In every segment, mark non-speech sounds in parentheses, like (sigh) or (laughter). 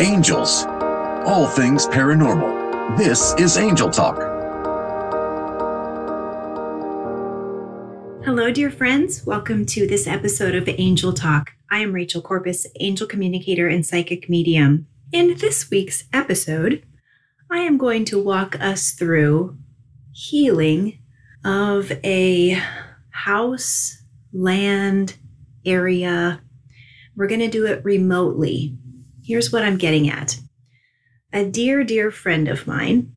Angels. All things paranormal. This is Angel Talk. Hello, dear friends. Welcome to this episode of Angel Talk. I am Rachel Corpus, angel communicator and psychic medium. In this week's episode, I am going to walk us through healing of a house, land, area. We're going to do it remotely. Here's what I'm getting at. A dear, dear friend of mine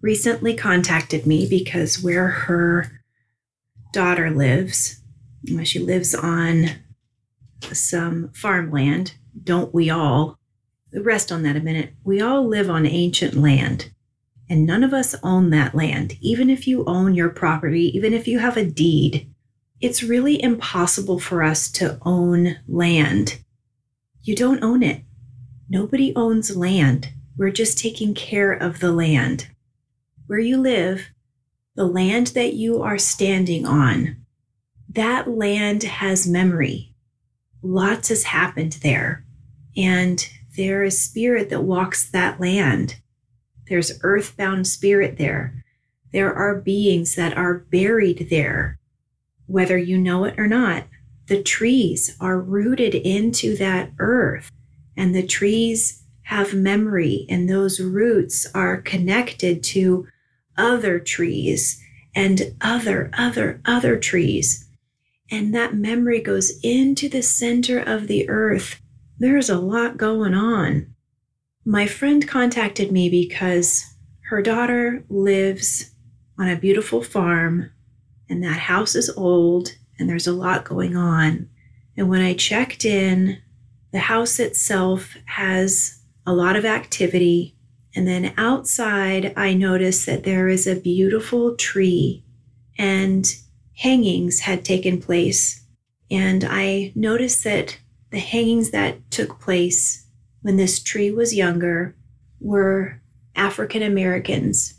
recently contacted me because where her daughter lives, she lives on some farmland. Don't we all? Rest on that a minute. We all live on ancient land, and none of us own that land. Even if you own your property, even if you have a deed, it's really impossible for us to own land. You don't own it. Nobody owns land. We're just taking care of the land. Where you live, the land that you are standing on, that land has memory. Lots has happened there. And there is spirit that walks that land. There's earthbound spirit there. There are beings that are buried there. Whether you know it or not, the trees are rooted into that earth and the trees have memory, and those roots are connected to other trees and other, other, other trees. And that memory goes into the center of the earth. There's a lot going on. My friend contacted me because her daughter lives on a beautiful farm, and that house is old, and there's a lot going on. And when I checked in the house itself has a lot of activity. And then outside, I noticed that there is a beautiful tree and hangings had taken place. And I noticed that the hangings that took place when this tree was younger were African Americans.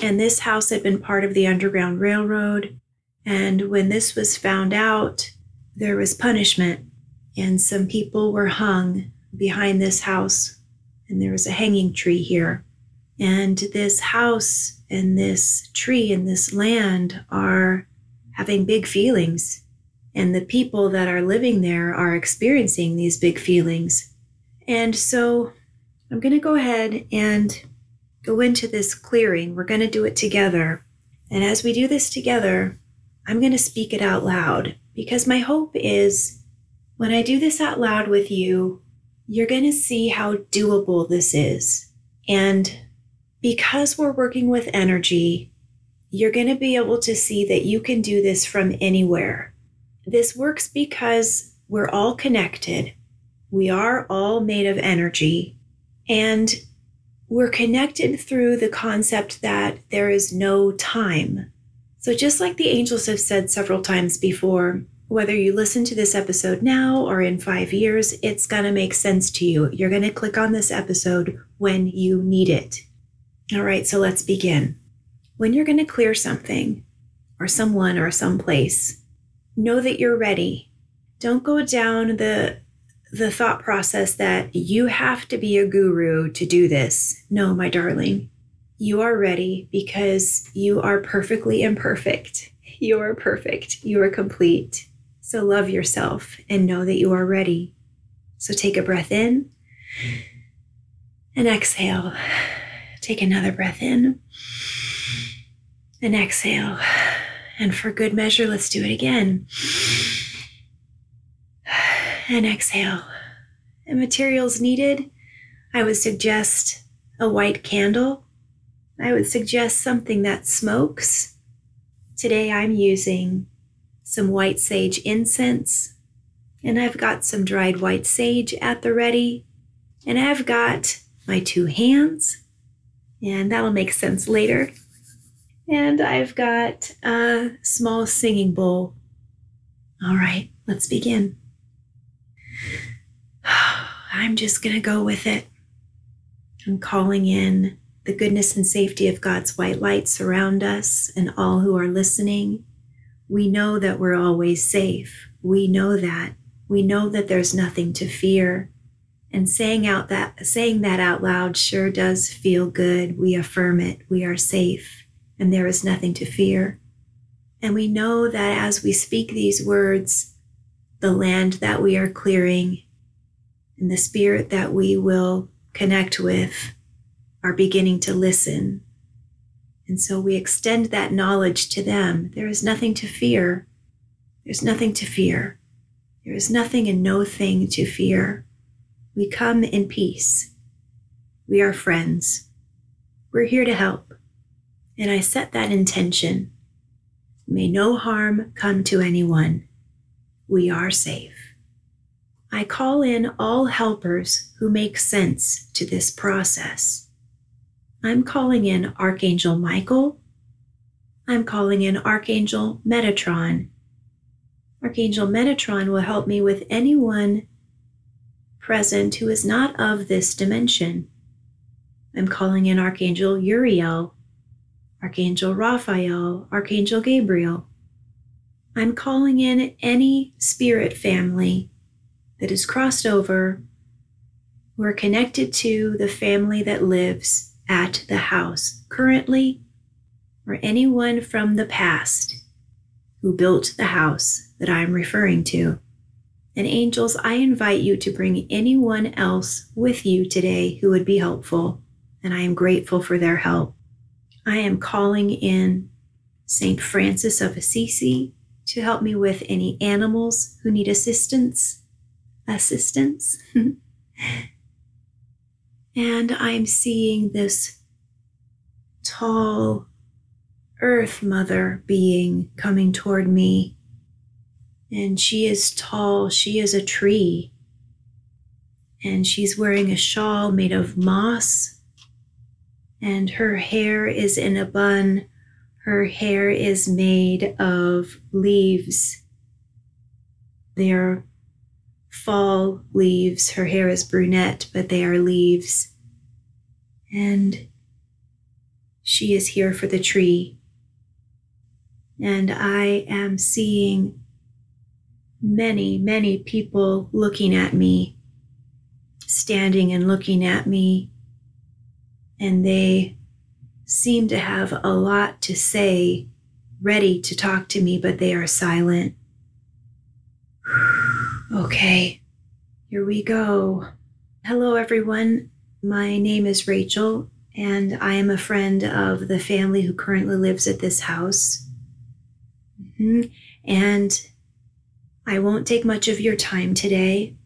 And this house had been part of the Underground Railroad. And when this was found out, there was punishment and some people were hung behind this house. And there was a hanging tree here. And this house and this tree and this land are having big feelings. And the people that are living there are experiencing these big feelings. And so I'm going to go ahead and go into this clearing. We're going to do it together. And as we do this together, I'm going to speak it out loud because my hope is when I do this out loud with you, you're going to see how doable this is. And because we're working with energy, you're going to be able to see that you can do this from anywhere. This works because we're all connected. We are all made of energy. And we're connected through the concept that there is no time. So, just like the angels have said several times before, whether you listen to this episode now or in five years, it's going to make sense to you. You're going to click on this episode when you need it. All right, so let's begin. When you're going to clear something or someone or some place, know that you're ready. Don't go down the the thought process that you have to be a guru to do this. No, my darling, you are ready because you are perfectly imperfect. You are perfect. You are complete. So love yourself and know that you are ready. So take a breath in and exhale. Take another breath in and exhale. And for good measure, let's do it again. And exhale. And materials needed, I would suggest a white candle. I would suggest something that smokes. Today I'm using some white sage incense, and I've got some dried white sage at the ready, and I've got my two hands, and that'll make sense later. And I've got a small singing bowl. All right, let's begin. (sighs) I'm just going to go with it. I'm calling in the goodness and safety of God's white light surround us and all who are listening. We know that we're always safe. We know that. We know that there's nothing to fear. And saying out that saying that out loud sure does feel good. We affirm it. We are safe and there is nothing to fear. And we know that as we speak these words, the land that we are clearing and the spirit that we will connect with are beginning to listen. And so we extend that knowledge to them. There is nothing to fear. There's nothing to fear. There is nothing and no thing to fear. We come in peace. We are friends. We're here to help and I set that intention. May no harm come to anyone. We are safe. I call in all helpers who make sense to this process. I'm calling in Archangel Michael. I'm calling in Archangel Metatron. Archangel Metatron will help me with anyone present who is not of this dimension. I'm calling in Archangel Uriel Archangel Raphael, Archangel Gabriel. I'm calling in any spirit family that is crossed over who are connected to the family that lives at the house currently, or anyone from the past who built the house that I'm referring to. And angels, I invite you to bring anyone else with you today who would be helpful, and I am grateful for their help. I am calling in St. Francis of Assisi to help me with any animals who need assistance. Assistance. (laughs) and I'm seeing this tall earth mother being coming toward me. And she is tall, she is a tree. And she's wearing a shawl made of moss and her hair is in a bun. Her hair is made of leaves. They are fall leaves. Her hair is brunette, but they are leaves. And she is here for the tree. And I am seeing many, many people looking at me, standing and looking at me and they seem to have a lot to say, ready to talk to me, but they are silent. Okay, here we go. Hello, everyone. My name is Rachel, and I am a friend of the family who currently lives at this house. Mm-hmm. And I won't take much of your time today.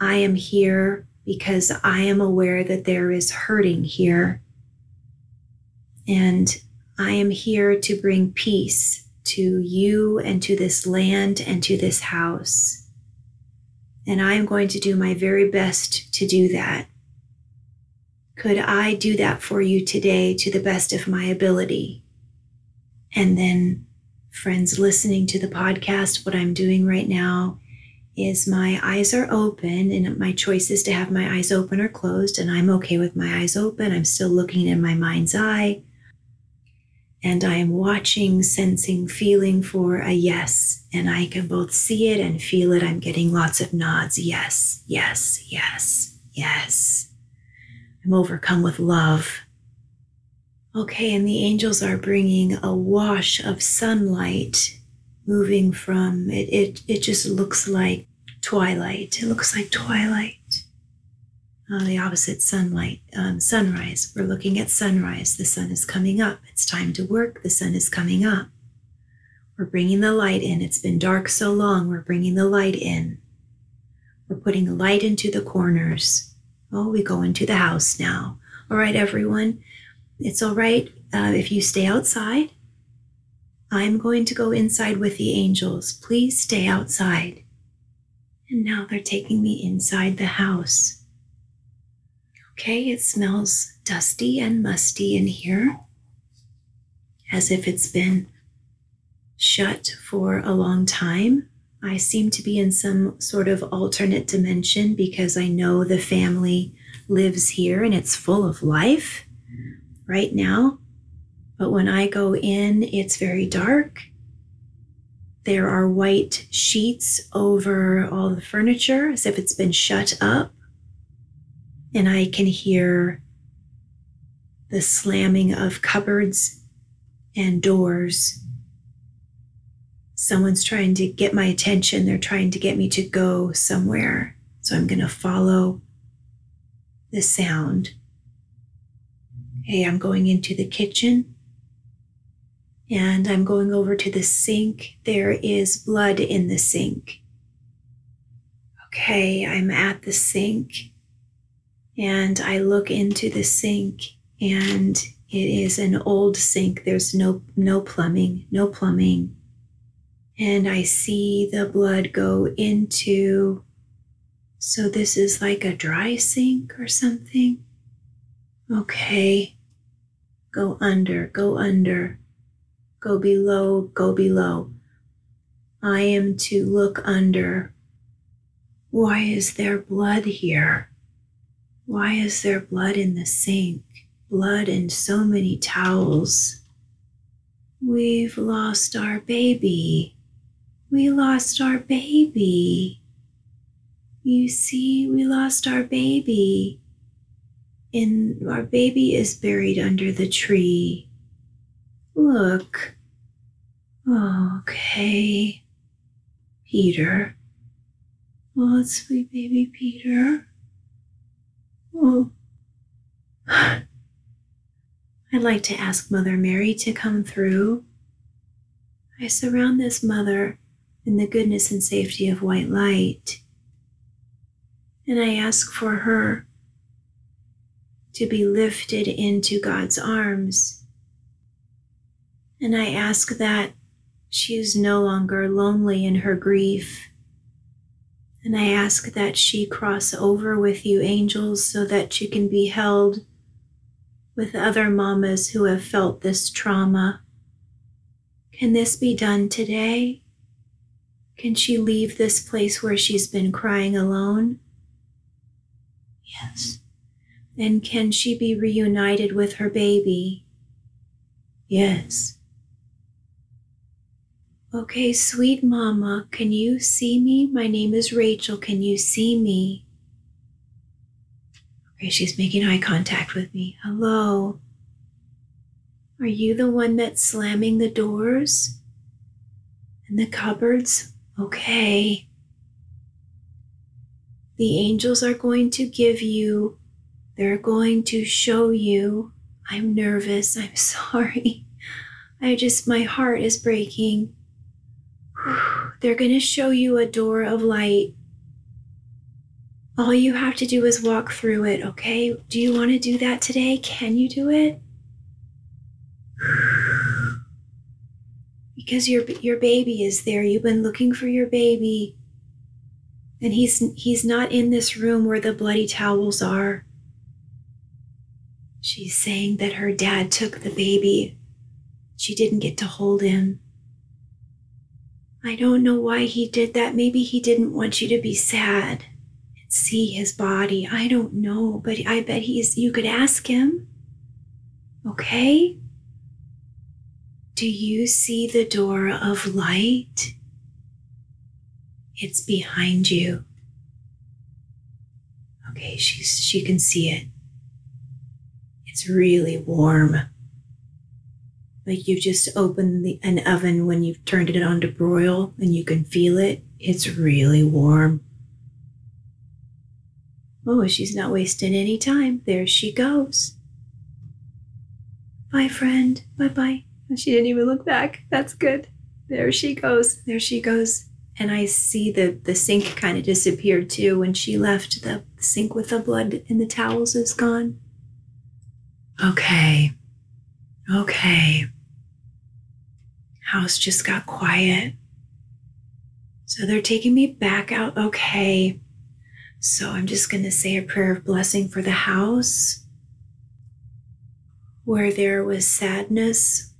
I am here because I am aware that there is hurting here. And I am here to bring peace to you and to this land and to this house. And I am going to do my very best to do that. Could I do that for you today to the best of my ability? And then, friends listening to the podcast, what I'm doing right now is my eyes are open and my choice is to have my eyes open or closed and i'm okay with my eyes open i'm still looking in my mind's eye and I am watching, sensing, feeling for a yes. And I can both see it and feel it. I'm getting lots of nods. Yes, yes, yes, yes. I'm overcome with love. Okay, and the angels are bringing a wash of sunlight moving from it. It, it just looks like twilight. It looks like twilight. Uh, the opposite sunlight, um, sunrise. We're looking at sunrise. The sun is coming up. It's time to work. The sun is coming up. We're bringing the light in. It's been dark so long. We're bringing the light in. We're putting light into the corners. Oh, we go into the house now. All right, everyone. It's all right uh, if you stay outside. I'm going to go inside with the angels. Please stay outside. And now they're taking me inside the house. Okay, it smells dusty and musty in here, as if it's been shut for a long time. I seem to be in some sort of alternate dimension because I know the family lives here and it's full of life right now. But when I go in, it's very dark. There are white sheets over all the furniture as if it's been shut up. And I can hear the slamming of cupboards and doors someone's trying to get my attention. They're trying to get me to go somewhere. So I'm going to follow the sound. Hey, I'm going into the kitchen and I'm going over to the sink. There is blood in the sink. Okay, I'm at the sink and I look into the sink and it is an old sink. There's no no plumbing, no plumbing and I see the blood go into. So, this is like a dry sink or something. Okay. Go under, go under, go below, go below. I am to look under. Why is there blood here? Why is there blood in the sink? Blood in so many towels. We've lost our baby. We lost our baby. You see, we lost our baby. And our baby is buried under the tree. Look. Okay. Peter. Oh, sweet baby Peter. Oh. I'd like to ask Mother Mary to come through. I surround this mother in the goodness and safety of white light. And I ask for her to be lifted into God's arms. And I ask that she is no longer lonely in her grief. And I ask that she cross over with you, angels, so that you can be held with other mamas who have felt this trauma. Can this be done today? Can she leave this place where she's been crying alone? Yes. And can she be reunited with her baby? Yes. Okay, sweet mama, can you see me? My name is Rachel. Can you see me? Okay, she's making eye contact with me. Hello. Are you the one that's slamming the doors and the cupboards? okay. The angels are going to give you, they're going to show you. I'm nervous. I'm (laughs) sorry. I just, my heart is breaking. They're going to show you a door of light. All you have to do is walk through it, okay? Do you want to do that today? Can you do it? because your your baby is there. You've been looking for your baby. And he's he's not in this room where the bloody towels are. She's saying that her dad took the baby. She didn't get to hold him. I don't know why he did that. Maybe he didn't want you to be sad and see his body. I don't know, but I bet he's you could ask him. Okay? Do you see the door of light? It's behind you. Okay, she's she can see it. It's really warm. Like you've just opened the, an oven when you've turned it on to broil and you can feel it. It's really warm. Oh, she's not wasting any time. There she goes. Bye, friend. Bye bye. She didn't even look back. That's good. There she goes. There she goes. And I see the, the sink kind of disappeared too. When she left, the sink with the blood in the towels is gone. Okay. Okay. House just got quiet. So they're taking me back out. Okay. So I'm just going to say a prayer of blessing for the house. Where there was sadness,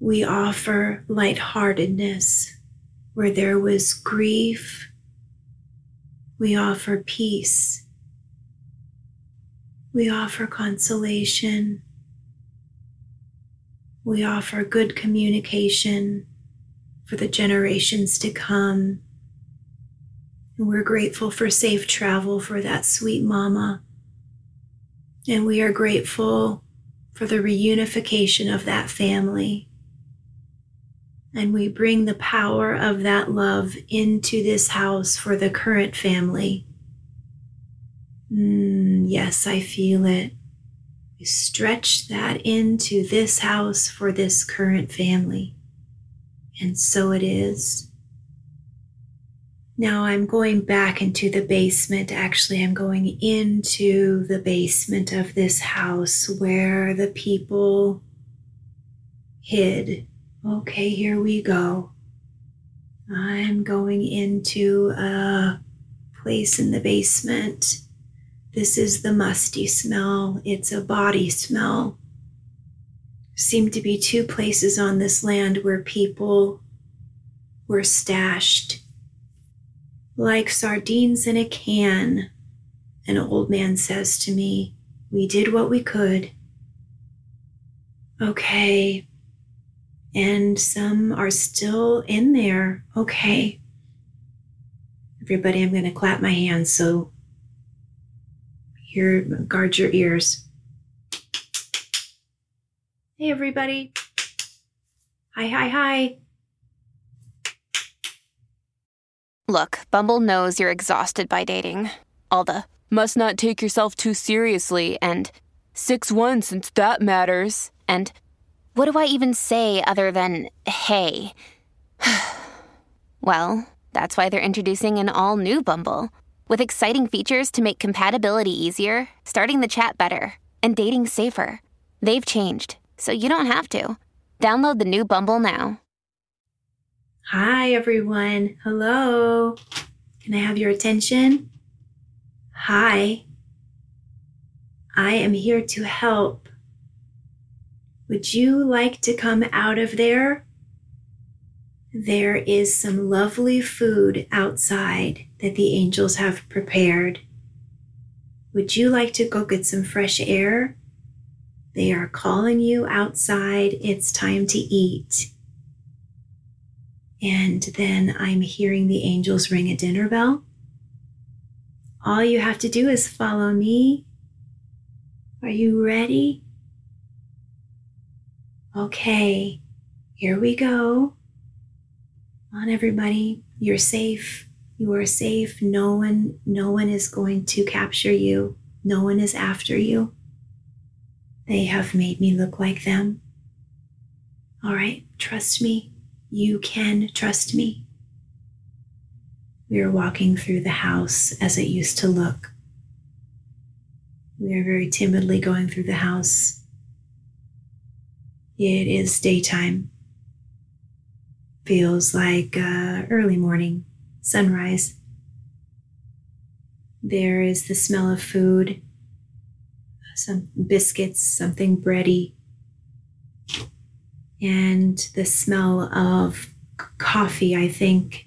we offer lightheartedness. Where there was grief, we offer peace. We offer consolation. We offer good communication for the generations to come. And we're grateful for safe travel for that sweet mama. And we are grateful for the reunification of that family. And we bring the power of that love into this house for the current family. Mm, yes, I feel it. We stretch that into this house for this current family. And so it is. Now I'm going back into the basement. Actually, I'm going into the basement of this house where the people hid. Okay, here we go. I'm going into a place in the basement this is the musty smell. It's a body smell. Seem to be two places on this land where people were stashed. Like sardines in a can, an old man says to me, We did what we could. Okay. And some are still in there. Okay. Everybody, I'm going to clap my hands so your guard your ears. Hey everybody. Hi, hi, hi. Look, Bumble knows you're exhausted by dating. All the must not take yourself too seriously and 6 1 since that matters. And what do I even say other than hey? (sighs) well, that's why they're introducing an all new Bumble. With exciting features to make compatibility easier, starting the chat better, and dating safer. They've changed, so you don't have to. Download the new Bumble now. Hi, everyone. Hello. Can I have your attention? Hi. I am here to help. Would you like to come out of there? There is some lovely food outside that the angels have prepared. Would you like to go get some fresh air? They are calling you outside. It's time to eat. And then I'm hearing the angels ring a dinner bell. All you have to do is follow me. Are you ready? Okay, here we go on everybody. You're safe. You are safe. No one no one is going to capture you. No one is after you. They have made me look like them. All right trust me. You can trust me. We are walking through the house as it used to look. We are very timidly going through the house. It is daytime feels like uh, early morning, sunrise. There is the smell of food, some biscuits, something bready, and the smell of coffee, I think.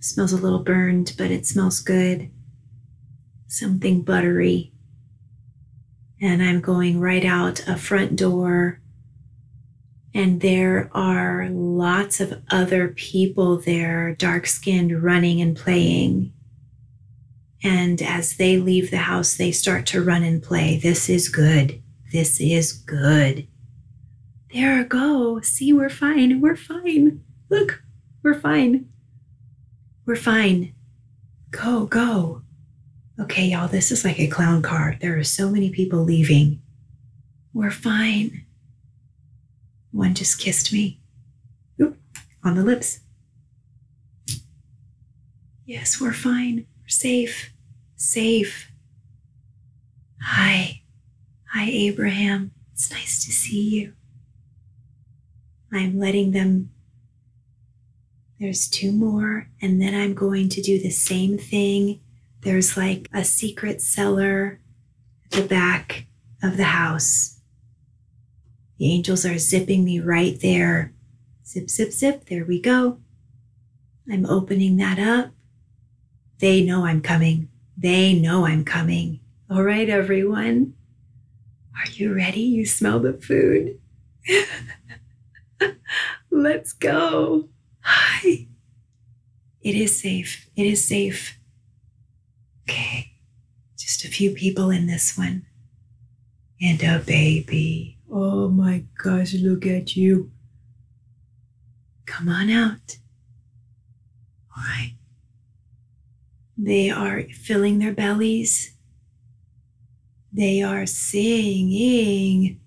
smells a little burned, but it smells good. Something buttery. And I'm going right out a front door And there are lots of other people there, dark skinned, running and playing. And as they leave the house, they start to run and play. This is good. This is good. There go. See, we're fine. We're fine. Look, we're fine. We're fine. Go, go. Okay, y'all, this is like a clown car. There are so many people leaving. We're fine. One just kissed me. Oop, on the lips. Yes, we're fine. We're safe. Safe. Hi. Hi, Abraham. It's nice to see you. I'm letting them. There's two more, and then I'm going to do the same thing. There's like a secret cellar at the back of the house. The angels are zipping me right there. Zip, zip, zip. There we go. I'm opening that up. They know I'm coming. They know I'm coming. All right, everyone. Are you ready? You smell the food. (laughs) Let's go. Hi. It is safe. It is safe. Okay. Just a few people in this one. And a baby. Oh my gosh, look at you. Come on out. All right. They are filling their bellies. They are singing.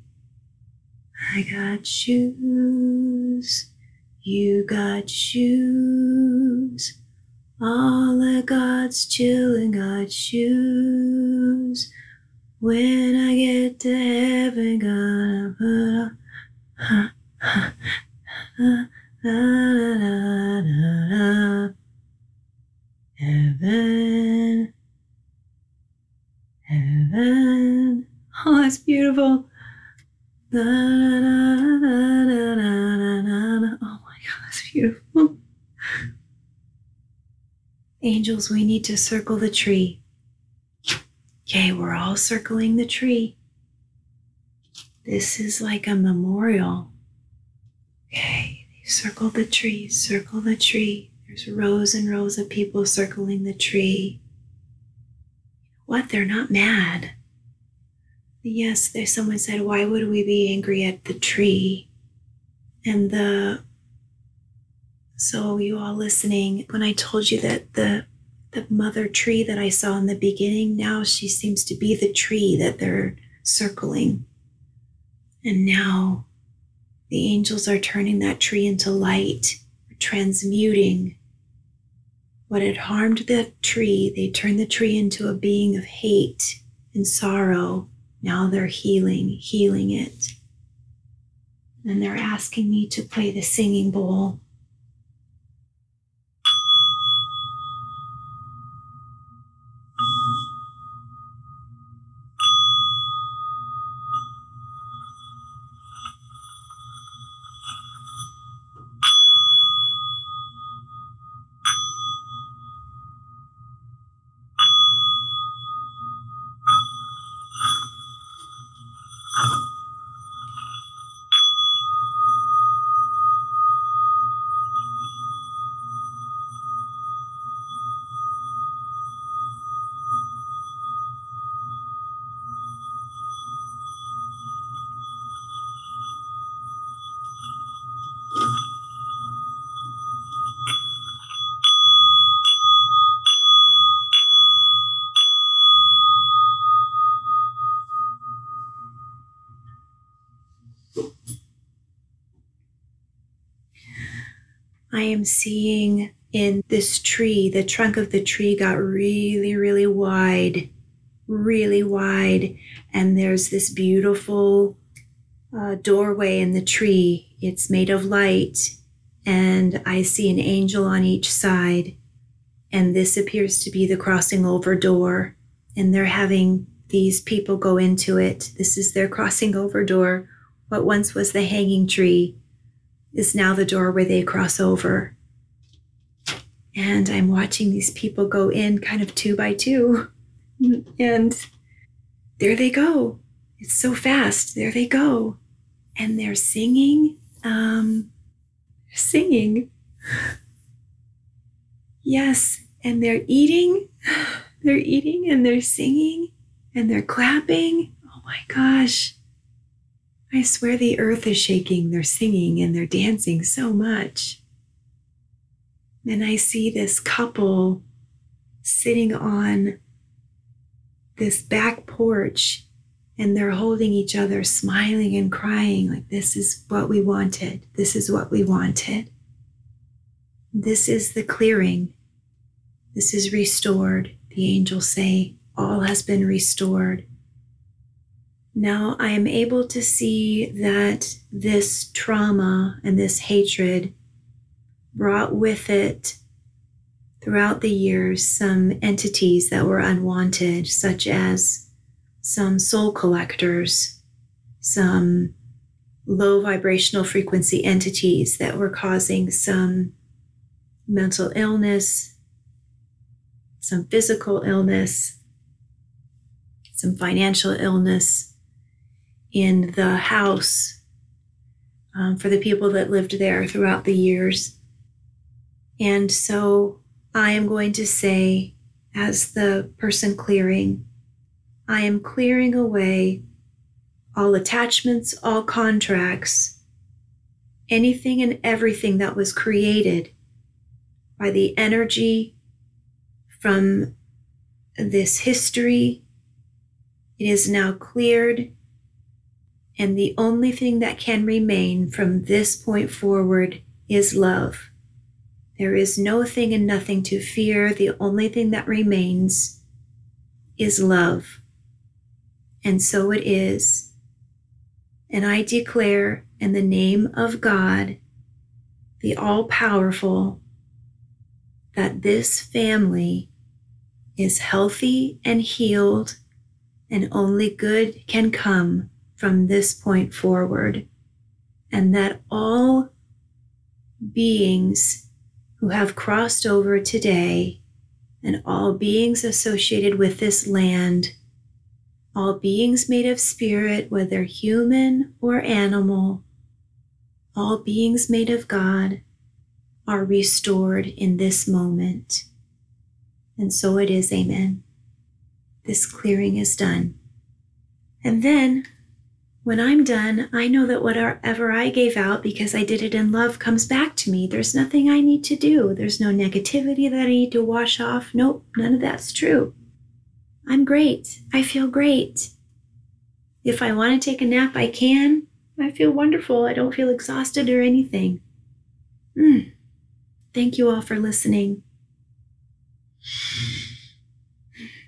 I got shoes. You got shoes. All I got's chillin' got shoes. When I get to heaven, gonna put on. Ha, ha, ha, da, da. Heaven. Heaven. Oh, that's beautiful. Da, da, da, da, da, da, da. Oh my God, that's beautiful. Angels, we need to circle the tree. Okay, we're all circling the tree. This is like a memorial. Okay, circle the tree, circle the tree. There's rows and rows of people circling the tree. What? They're not mad. Yes, there's someone said, why would we be angry at the tree? And the so you all listening, when I told you that the the mother tree that I saw in the beginning, now she seems to be the tree that they're circling. And now the angels are turning that tree into light, transmuting what had harmed the tree. They turned the tree into a being of hate and sorrow. Now they're healing, healing it. And they're asking me to play the singing bowl. Am seeing in this tree, the trunk of the tree got really, really wide, really wide. And there's this beautiful uh, doorway in the tree. It's made of light. And I see an angel on each side. And this appears to be the crossing over door. And they're having these people go into it. This is their crossing over door. What once was the hanging tree is now the door where they cross over. And I'm watching these people go in kind of two by two. And there they go. It's so fast. There they go. And they're singing um, singing. (laughs) Yes, and they're eating. (sighs) They're eating and they're singing and they're clapping. Oh my gosh. I swear the earth is shaking. They're singing and they're dancing so much. And I see this couple sitting on this back porch and they're holding each other, smiling and crying like, This is what we wanted. This is what we wanted. This is the clearing. This is restored. The angels say, All has been restored. Now I am able to see that this trauma and this hatred brought with it throughout the years some entities that were unwanted, such as some soul collectors, some low vibrational frequency entities that were causing some mental illness, some physical illness, some financial illness in the house um, for the people that lived there throughout the years. And so I am going to say, as the person clearing, I am clearing away all attachments, all contracts, anything and everything that was created by the energy from this history. It is now cleared. And the only thing that can remain from this point forward is love. There is no thing and nothing to fear. The only thing that remains is love and so it is. And I declare in the name of God, the all powerful, that this family is healthy and healed, and only good can come from this point forward, and that all beings who have crossed over today and all beings associated with this land all beings made of spirit, whether human or animal, all beings made of God, are restored in this moment. And so it is, Amen. This clearing is done. And then, when I'm done, I know that whatever I gave out because I did it in love comes back to me. There's nothing I need to do. There's no negativity that I need to wash off. Nope, none of that's true. I'm great. I feel great. If I want to take a nap, I can. I feel wonderful. I don't feel exhausted or anything. Mm. Thank you all for listening.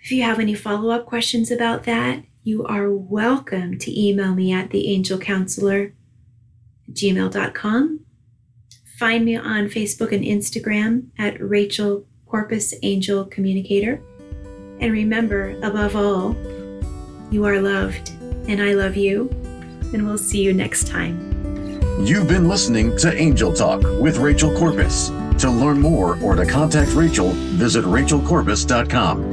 If you have any follow up questions about that, you are welcome to email me at theangelcounselor at gmail.com. Find me on Facebook and Instagram at Rachel Corpus Angel Communicator. And remember, above all, you are loved, and I love you, and we'll see you next time. You've been listening to Angel Talk with Rachel Corpus. To learn more or to contact Rachel, visit rachelcorpus.com.